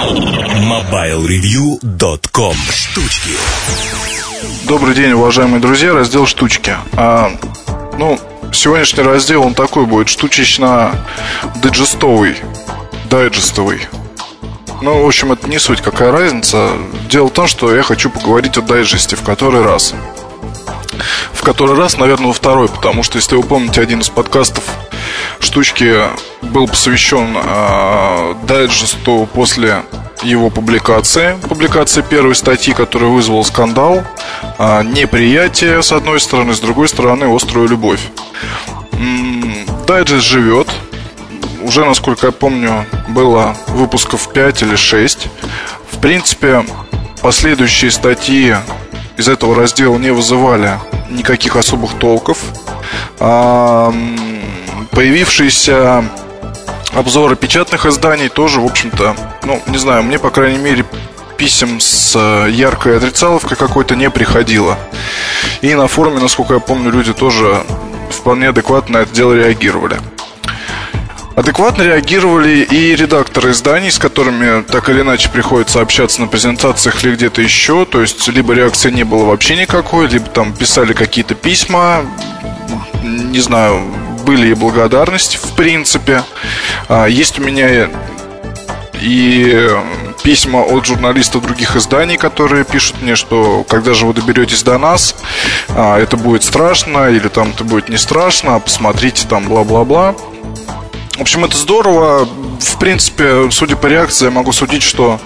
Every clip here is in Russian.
MobileReview.com Штучки Добрый день, уважаемые друзья, раздел «Штучки». А, ну, сегодняшний раздел, он такой будет, штучечно-диджестовый, дайджестовый. Ну, в общем, это не суть, какая разница. Дело в том, что я хочу поговорить о дайджесте в который раз. В который раз, наверное, во второй, потому что, если вы помните, один из подкастов штучки был посвящен э, дайджесту после его публикации, публикации первой статьи, которая вызвала скандал, э, неприятие с одной стороны, с другой стороны острую любовь. М-м, дайджест живет, уже, насколько я помню, было выпусков 5 или 6. В принципе, последующие статьи из этого раздела не вызывали никаких особых толков. А, появившиеся обзоры печатных изданий тоже, в общем-то, ну, не знаю, мне, по крайней мере, писем с э, яркой отрицаловкой какой-то не приходило. И на форуме, насколько я помню, люди тоже вполне адекватно на это дело реагировали. Адекватно реагировали и редакторы изданий, с которыми так или иначе приходится общаться на презентациях или где-то еще. То есть, либо реакции не было вообще никакой, либо там писали какие-то письма, не знаю, были и благодарности, в принципе. А, есть у меня и письма от журналистов других изданий, которые пишут мне, что когда же вы доберетесь до нас, а, это будет страшно, или там это будет не страшно, а посмотрите там бла-бла-бла. В общем, это здорово. В принципе, судя по реакции, я могу судить, что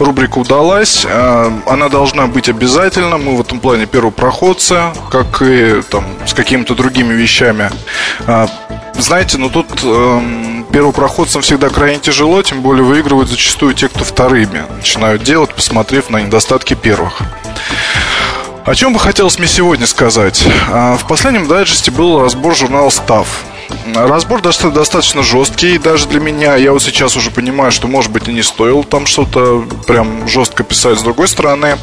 рубрика удалась. Э, она должна быть обязательно. Мы в этом плане первопроходцы, как и там, с какими-то другими вещами. Э, знаете, ну тут э, первопроходцам всегда крайне тяжело, тем более выигрывают зачастую те, кто вторыми начинают делать, посмотрев на недостатки первых. О чем бы хотелось мне сегодня сказать? Э, в последнем дайджесте был разбор журнала «Став». Разбор достаточно жесткий даже для меня. Я вот сейчас уже понимаю, что, может быть, и не стоило там что-то прям жестко писать. С другой стороны,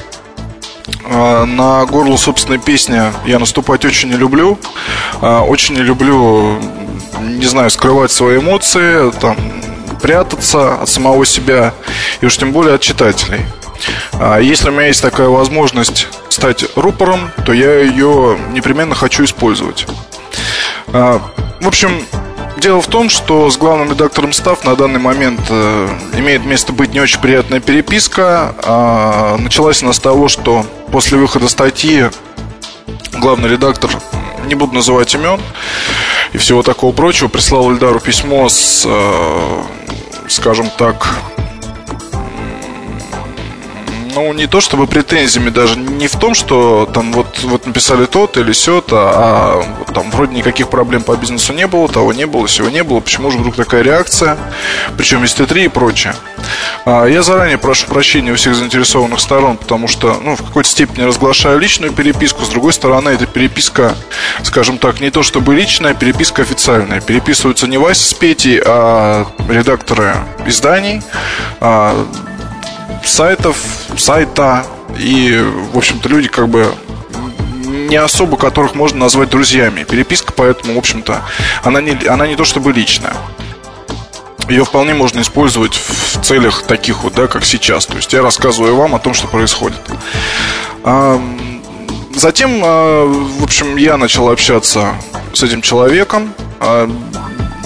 а, на горло собственной песни я наступать очень не люблю. А, очень не люблю, не знаю, скрывать свои эмоции, там, прятаться от самого себя и уж тем более от читателей. А, если у меня есть такая возможность стать рупором, то я ее непременно хочу использовать. В общем, дело в том, что с главным редактором став на данный момент э, имеет место быть не очень приятная переписка. А, началась она с того, что после выхода статьи главный редактор, не буду называть имен и всего такого прочего, прислал Ильдару письмо с, э, скажем так, ну, не то чтобы претензиями даже, не в том, что там вот, вот написали тот или сё а вот, там вроде никаких проблем по бизнесу не было, того не было, всего не было, почему же вдруг такая реакция, причем есть Т3 и прочее. А, я заранее прошу прощения у всех заинтересованных сторон, потому что, ну, в какой-то степени разглашаю личную переписку, с другой стороны, эта переписка, скажем так, не то чтобы личная, переписка официальная. Переписываются не Вася с Петей, а редакторы изданий, а, сайтов, сайта и, в общем-то, люди как бы не особо которых можно назвать друзьями. Переписка, поэтому, в общем-то, она не, она не то чтобы личная. Ее вполне можно использовать в целях таких вот, да, как сейчас. То есть я рассказываю вам о том, что происходит. Затем, а, в общем, я начал общаться с этим человеком. А,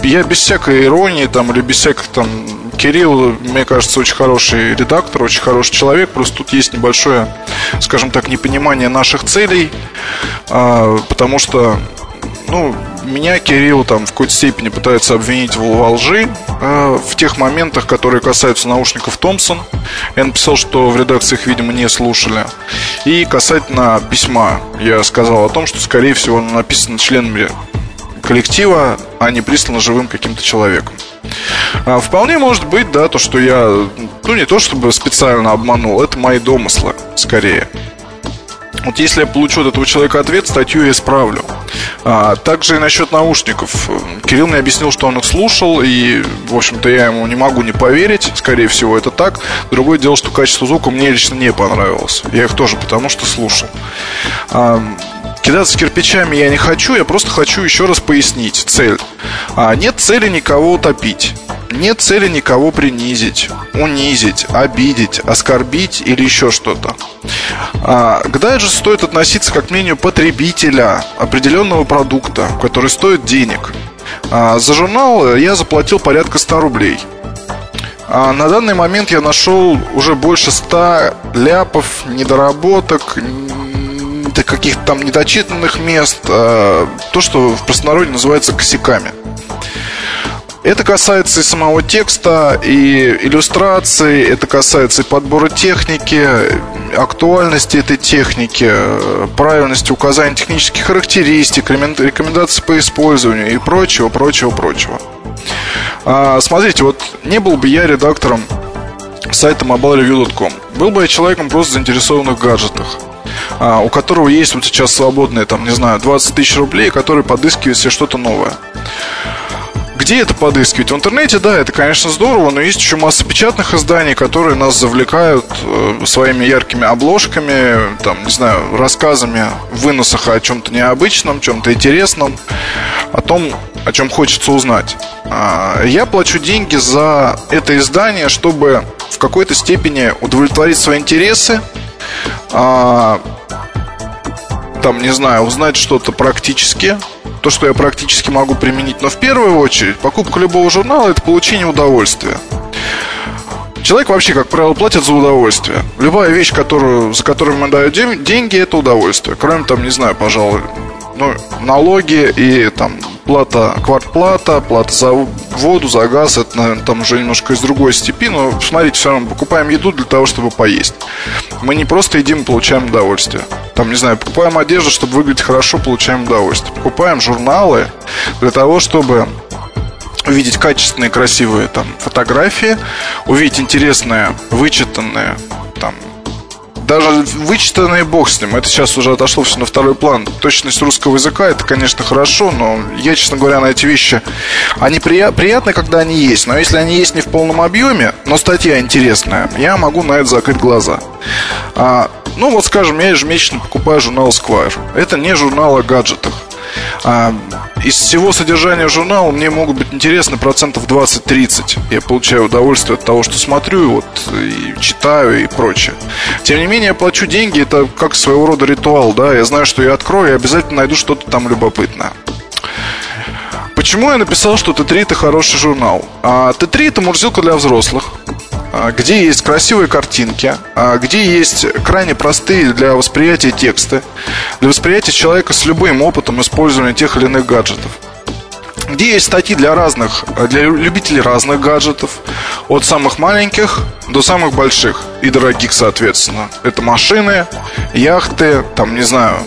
я без всякой иронии там, или без всяких там Кирилл, мне кажется, очень хороший редактор, очень хороший человек. Просто тут есть небольшое, скажем так, непонимание наших целей, а, потому что, ну, меня Кирилл там в какой-то степени пытается обвинить во лжи э, в тех моментах, которые касаются наушников Томпсон. Я написал, что в редакциях, видимо, не слушали. И касательно письма, я сказал о том, что, скорее всего, оно написано членами коллектива, а не прислано живым каким-то человеком. А, вполне может быть, да, то, что я, ну, не то чтобы специально обманул, это мои домыслы, скорее. Вот если я получу от этого человека ответ, статью я исправлю. А, также и насчет наушников. Кирилл мне объяснил, что он их слушал, и, в общем-то, я ему не могу не поверить. Скорее всего, это так. Другое дело, что качество звука мне лично не понравилось. Я их тоже потому что слушал. А, кидаться кирпичами я не хочу, я просто хочу еще раз пояснить цель. А, нет цели никого утопить. Нет цели никого принизить, унизить, обидеть, оскорбить или еще что-то. А, к дайджесту стоит относиться как к мнению потребителя определенного продукта, который стоит денег. А, за журнал я заплатил порядка 100 рублей. А на данный момент я нашел уже больше 100 ляпов, недоработок, каких-то там недочитанных мест, а, то, что в простонародье называется косяками. Это касается и самого текста, и иллюстрации, это касается и подбора техники, актуальности этой техники, правильности указания технических характеристик, рекомендаций по использованию и прочего, прочего, прочего. А, смотрите, вот не был бы я редактором сайта mobilereview.com. Был бы я человеком просто заинтересованным в гаджетах у которого есть вот сейчас свободные, там, не знаю, 20 тысяч рублей, который подыскивает себе что-то новое. Где это подыскивать? В интернете, да, это, конечно, здорово, но есть еще масса печатных изданий, которые нас завлекают э, своими яркими обложками, там, не знаю, рассказами, выносах о чем-то необычном, чем-то интересном, о том, о чем хочется узнать. А, я плачу деньги за это издание, чтобы в какой-то степени удовлетворить свои интересы, а, там, не знаю, узнать что-то практически, то, что я практически могу применить. Но в первую очередь, покупка любого журнала – это получение удовольствия. Человек вообще, как правило, платит за удовольствие. Любая вещь, которую, за которую ему дают деньги, это удовольствие. Кроме там, не знаю, пожалуй, ну, налоги и там плата, квартплата, плата за воду, за газ, это, наверное, там уже немножко из другой степи, но, смотрите, все равно покупаем еду для того, чтобы поесть. Мы не просто едим, получаем удовольствие. Там, не знаю, покупаем одежду, чтобы выглядеть хорошо, получаем удовольствие. Покупаем журналы для того, чтобы увидеть качественные, красивые там фотографии, увидеть интересные, вычитанные там даже вычитанные бог с ним, это сейчас уже отошло все на второй план. Точность русского языка, это, конечно, хорошо, но я, честно говоря, на эти вещи, они прия- приятны, когда они есть, но если они есть не в полном объеме, но статья интересная, я могу на это закрыть глаза. А, ну, вот, скажем, я ежемесячно покупаю журнал Squire. Это не журнал о гаджетах. А, из всего содержания журнала мне могут быть интересны процентов 20-30. Я получаю удовольствие от того, что смотрю, вот, и читаю и прочее. Тем не менее, я плачу деньги, это как своего рода ритуал, да. Я знаю, что я открою и обязательно найду что-то там любопытное. Почему я написал, что Т3 это хороший журнал? А Т3 это мурзилка для взрослых. А, где есть красивые картинки, а, где есть крайне простые для восприятия тексты, для восприятия человека с любым опытом использования тех или иных гаджетов где есть статьи для разных, для любителей разных гаджетов, от самых маленьких до самых больших и дорогих, соответственно. Это машины, яхты, там, не знаю,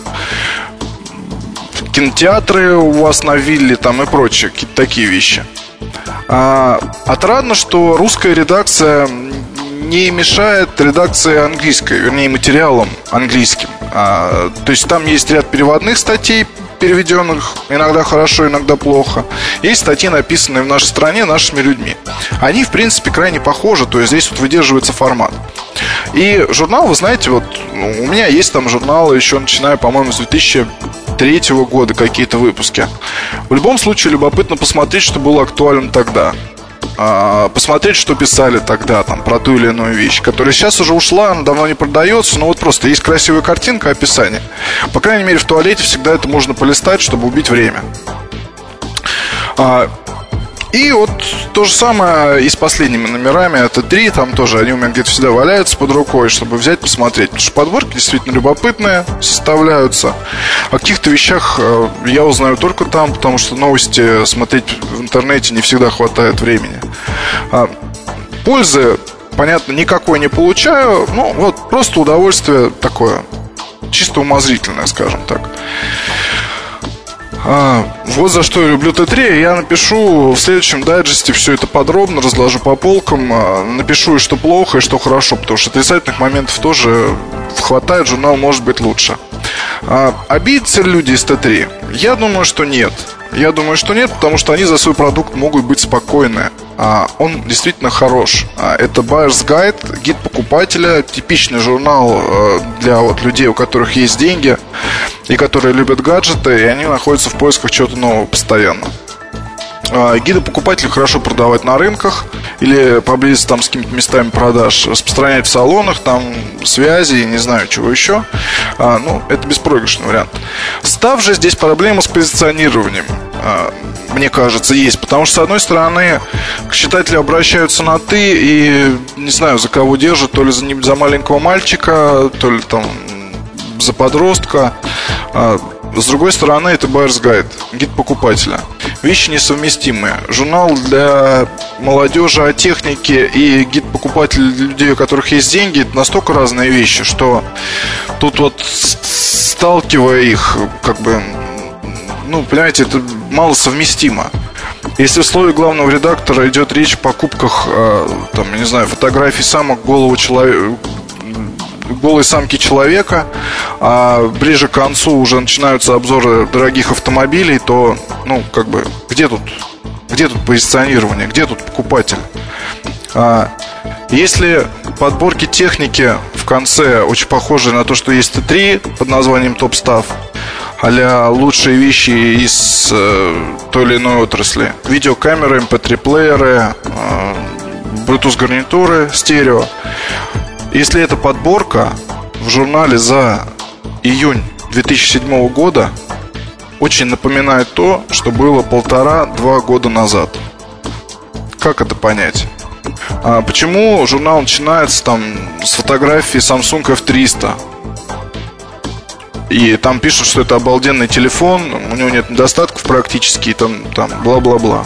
кинотеатры у вас на вилле, там и прочие, какие-то такие вещи. А, отрадно, что русская редакция не мешает редакции английской, вернее, материалам английским. А, то есть там есть ряд переводных статей, переведенных иногда хорошо, иногда плохо. Есть статьи, написанные в нашей стране нашими людьми. Они, в принципе, крайне похожи, то есть здесь вот выдерживается формат. И журнал, вы знаете, вот ну, у меня есть там журналы еще начиная, по-моему, с 2000 третьего года какие-то выпуски. В любом случае, любопытно посмотреть, что было актуально тогда. А, посмотреть, что писали тогда там про ту или иную вещь, которая сейчас уже ушла, она давно не продается, но вот просто есть красивая картинка, описание. По крайней мере, в туалете всегда это можно полистать, чтобы убить время. И вот то же самое и с последними номерами. Это три, там тоже они у меня где-то всегда валяются под рукой, чтобы взять, посмотреть. Потому что подборки действительно любопытные, составляются. О каких-то вещах э, я узнаю только там, потому что новости смотреть в интернете не всегда хватает времени. А, пользы, понятно, никакой не получаю. Ну, вот просто удовольствие такое, чисто умозрительное, скажем так. А, вот за что я люблю Т3. Я напишу в следующем дайджесте все это подробно, разложу по полкам. А, напишу и что плохо, и что хорошо, потому что отрицательных моментов тоже хватает, журнал может быть лучше. А, обидятся люди из Т3? Я думаю, что нет. Я думаю, что нет, потому что они за свой продукт могут быть спокойны. А, он действительно хорош. А, это Buyer's Guide, гид покупателя, типичный журнал э, для вот людей, у которых есть деньги и которые любят гаджеты, и они находятся в поисках чего-то нового постоянно. А, гиды покупателей хорошо продавать на рынках или поблизости там с какими-то местами продаж, распространять в салонах, там связи, не знаю, чего еще. А, ну, это беспроигрышный вариант. Став же здесь проблема с позиционированием мне кажется, есть. Потому что, с одной стороны, к читателю обращаются на «ты» и, не знаю, за кого держат, то ли за, за маленького мальчика, то ли там за подростка. А, с другой стороны, это Buyer's Guide, гид покупателя. Вещи несовместимые. Журнал для молодежи о технике и гид покупателя для людей, у которых есть деньги, это настолько разные вещи, что тут вот сталкивая их, как бы, ну, понимаете, это мало совместимо. Если в слове главного редактора идет речь о покупках, э, там, не знаю, фотографий самок голову человека, голой самки человека, а ближе к концу уже начинаются обзоры дорогих автомобилей, то, ну, как бы, где тут, где тут позиционирование, где тут покупатель? А, если подборки техники в конце очень похожи на то, что есть Т3 под названием Топ Став, а лучшие вещи из э, той или иной отрасли. Видеокамеры, MP3-плееры, э, Bluetooth гарнитуры, стерео. Если это подборка в журнале за июнь 2007 года, очень напоминает то, что было полтора-два года назад. Как это понять? А почему журнал начинается там с фотографии Samsung F300? И там пишут, что это обалденный телефон, у него нет недостатков практически, и там, там бла-бла-бла.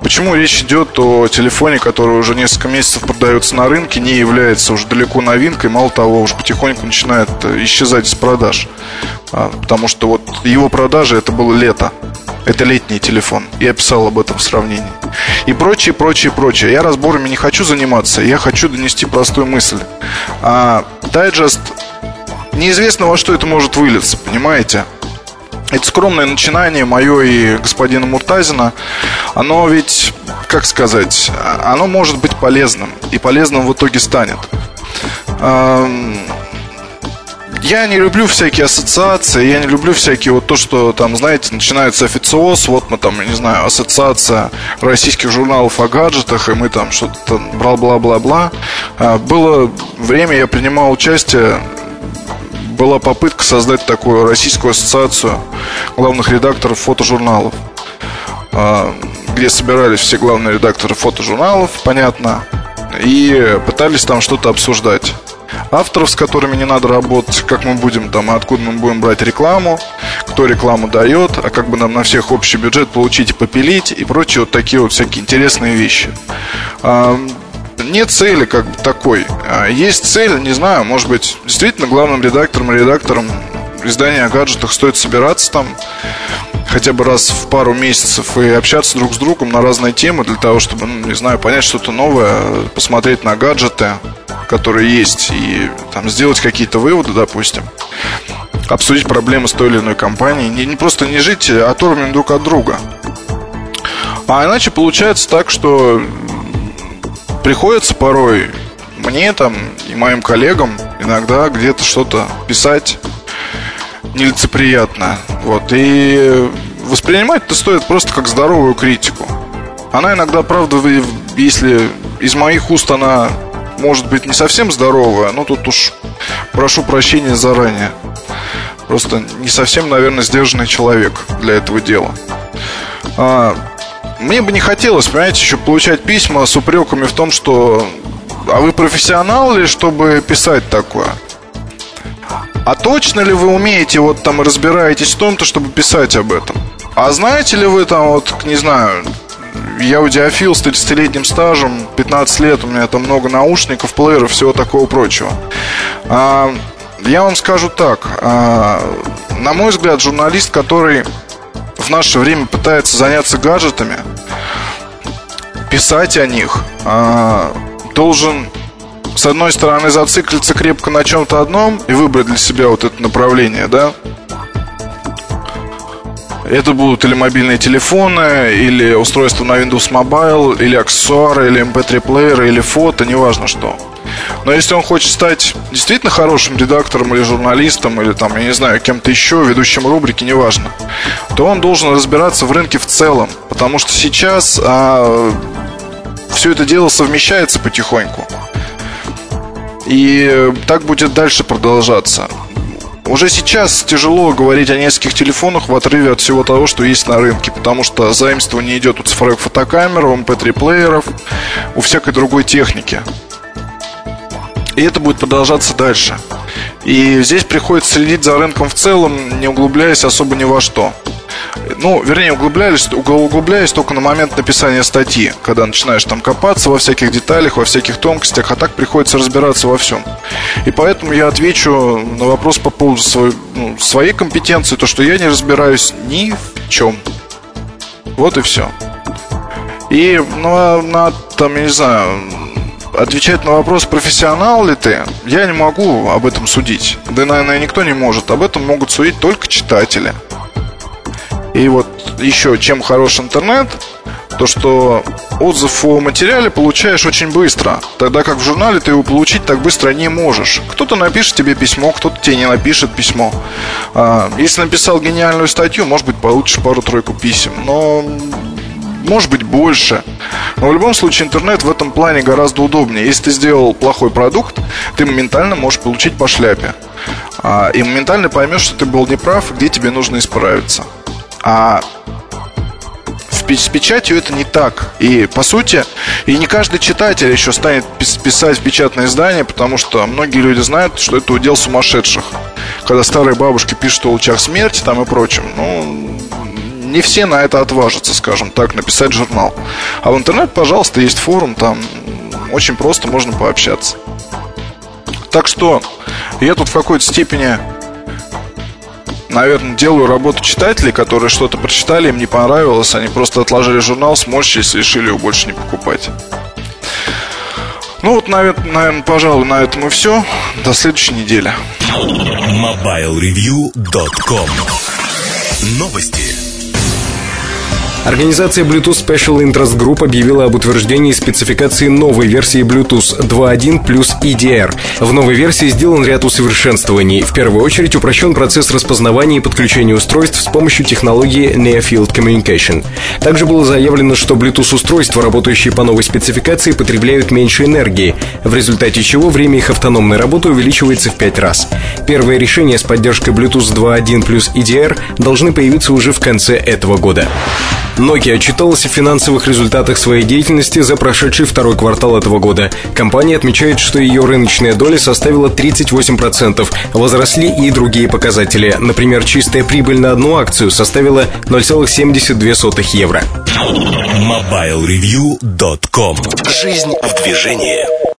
Почему речь идет о телефоне, который уже несколько месяцев продается на рынке, не является уже далеко новинкой, мало того, уже потихоньку начинает э, исчезать из продаж. А, потому что вот его продажи это было лето. Это летний телефон. Я писал об этом в сравнении. И прочее, прочее, прочее. Я разборами не хочу заниматься. Я хочу донести простую мысль. А, дайджест неизвестно во что это может вылиться, понимаете? Это скромное начинание мое и господина Муртазина, оно ведь, как сказать, оно может быть полезным. И полезным в итоге станет. Я не люблю всякие ассоциации, я не люблю всякие вот то, что там, знаете, начинается официоз, вот мы там, не знаю, ассоциация российских журналов о гаджетах, и мы там что-то бла-бла-бла-бла. А, было время, я принимал участие была попытка создать такую российскую ассоциацию главных редакторов фотожурналов, а, где собирались все главные редакторы фотожурналов, понятно, и пытались там что-то обсуждать. Авторов, с которыми не надо работать, как мы будем там, откуда мы будем брать рекламу, кто рекламу дает, а как бы нам на всех общий бюджет получить и попилить, и прочие вот такие вот всякие интересные вещи. А, нет цели как бы такой. А есть цель, не знаю, может быть, действительно главным редактором и редактором издания о гаджетах стоит собираться там хотя бы раз в пару месяцев и общаться друг с другом на разные темы для того, чтобы, ну, не знаю, понять что-то новое, посмотреть на гаджеты, которые есть, и там сделать какие-то выводы, допустим. Обсудить проблемы с той или иной компанией. Не, не просто не жить оторванным друг от друга. А иначе получается так, что приходится порой мне там и моим коллегам иногда где-то что-то писать нелицеприятно. Вот. И воспринимать это стоит просто как здоровую критику. Она иногда, правда, если из моих уст она может быть не совсем здоровая, но тут уж прошу прощения заранее. Просто не совсем, наверное, сдержанный человек для этого дела. Мне бы не хотелось, понимаете, еще получать письма с упреками в том, что а вы профессионал ли, чтобы писать такое? А точно ли вы умеете вот там разбираетесь в том-то, чтобы писать об этом? А знаете ли вы там вот, не знаю, я аудиофил с 30-летним стажем, 15 лет, у меня там много наушников, плееров, всего такого прочего. А, я вам скажу так, а, на мой взгляд, журналист, который в наше время пытается заняться гаджетами, писать о них, а, должен с одной стороны зациклиться крепко на чем-то одном и выбрать для себя вот это направление, да? Это будут или мобильные телефоны, или устройства на Windows Mobile, или аксессуары, или MP3-плееры, или фото, неважно что. Но если он хочет стать действительно хорошим редактором или журналистом, или там, я не знаю, кем-то еще, ведущим рубрики, неважно, то он должен разбираться в рынке в целом. Потому что сейчас а, все это дело совмещается потихоньку. И так будет дальше продолжаться. Уже сейчас тяжело говорить о нескольких телефонах в отрыве от всего того, что есть на рынке, потому что заимствование идет у цифровых фотокамер, у MP3-плееров, у всякой другой техники. И это будет продолжаться дальше. И здесь приходится следить за рынком в целом, не углубляясь особо ни во что. Ну, вернее, углублялись, углубляясь только на момент написания статьи, когда начинаешь там копаться во всяких деталях, во всяких тонкостях, а так приходится разбираться во всем. И поэтому я отвечу на вопрос по поводу своей, ну, своей компетенции, то, что я не разбираюсь ни в чем. Вот и все. И ну, на, там, я не знаю, отвечать на вопрос, профессионал ли ты, я не могу об этом судить. Да, наверное, никто не может. Об этом могут судить только читатели. И вот еще чем хорош интернет, то что отзыв о материале получаешь очень быстро, тогда как в журнале ты его получить так быстро не можешь. Кто-то напишет тебе письмо, кто-то тебе не напишет письмо. А, если написал гениальную статью, может быть, получишь пару-тройку писем, но может быть больше. Но в любом случае интернет в этом плане гораздо удобнее. Если ты сделал плохой продукт, ты моментально можешь получить по шляпе. А, и моментально поймешь, что ты был неправ, где тебе нужно исправиться. А с печатью это не так. И, по сути, и не каждый читатель еще станет писать печатное издание, потому что многие люди знают, что это удел сумасшедших. Когда старые бабушки пишут о лучах смерти там и прочем, ну, не все на это отважатся, скажем так, написать журнал. А в интернет, пожалуйста, есть форум, там очень просто можно пообщаться. Так что я тут в какой-то степени наверное, делаю работу читателей, которые что-то прочитали, им не понравилось, они просто отложили журнал, сморщились и решили его больше не покупать. Ну вот, наверное, пожалуй, на этом и все. До следующей недели. MobileReview.com Новости. Организация Bluetooth Special Interest Group объявила об утверждении спецификации новой версии Bluetooth 2.1 плюс EDR. В новой версии сделан ряд усовершенствований. В первую очередь упрощен процесс распознавания и подключения устройств с помощью технологии Near Field Communication. Также было заявлено, что Bluetooth-устройства, работающие по новой спецификации, потребляют меньше энергии, в результате чего время их автономной работы увеличивается в 5 раз. Первые решения с поддержкой Bluetooth 2.1 плюс EDR должны появиться уже в конце этого года. Nokia отчиталась о финансовых результатах своей деятельности за прошедший второй квартал этого года. Компания отмечает, что ее рыночная доля составила 38%. Возросли и другие показатели. Например, чистая прибыль на одну акцию составила 0,72 евро. MobileReview.com Жизнь в движении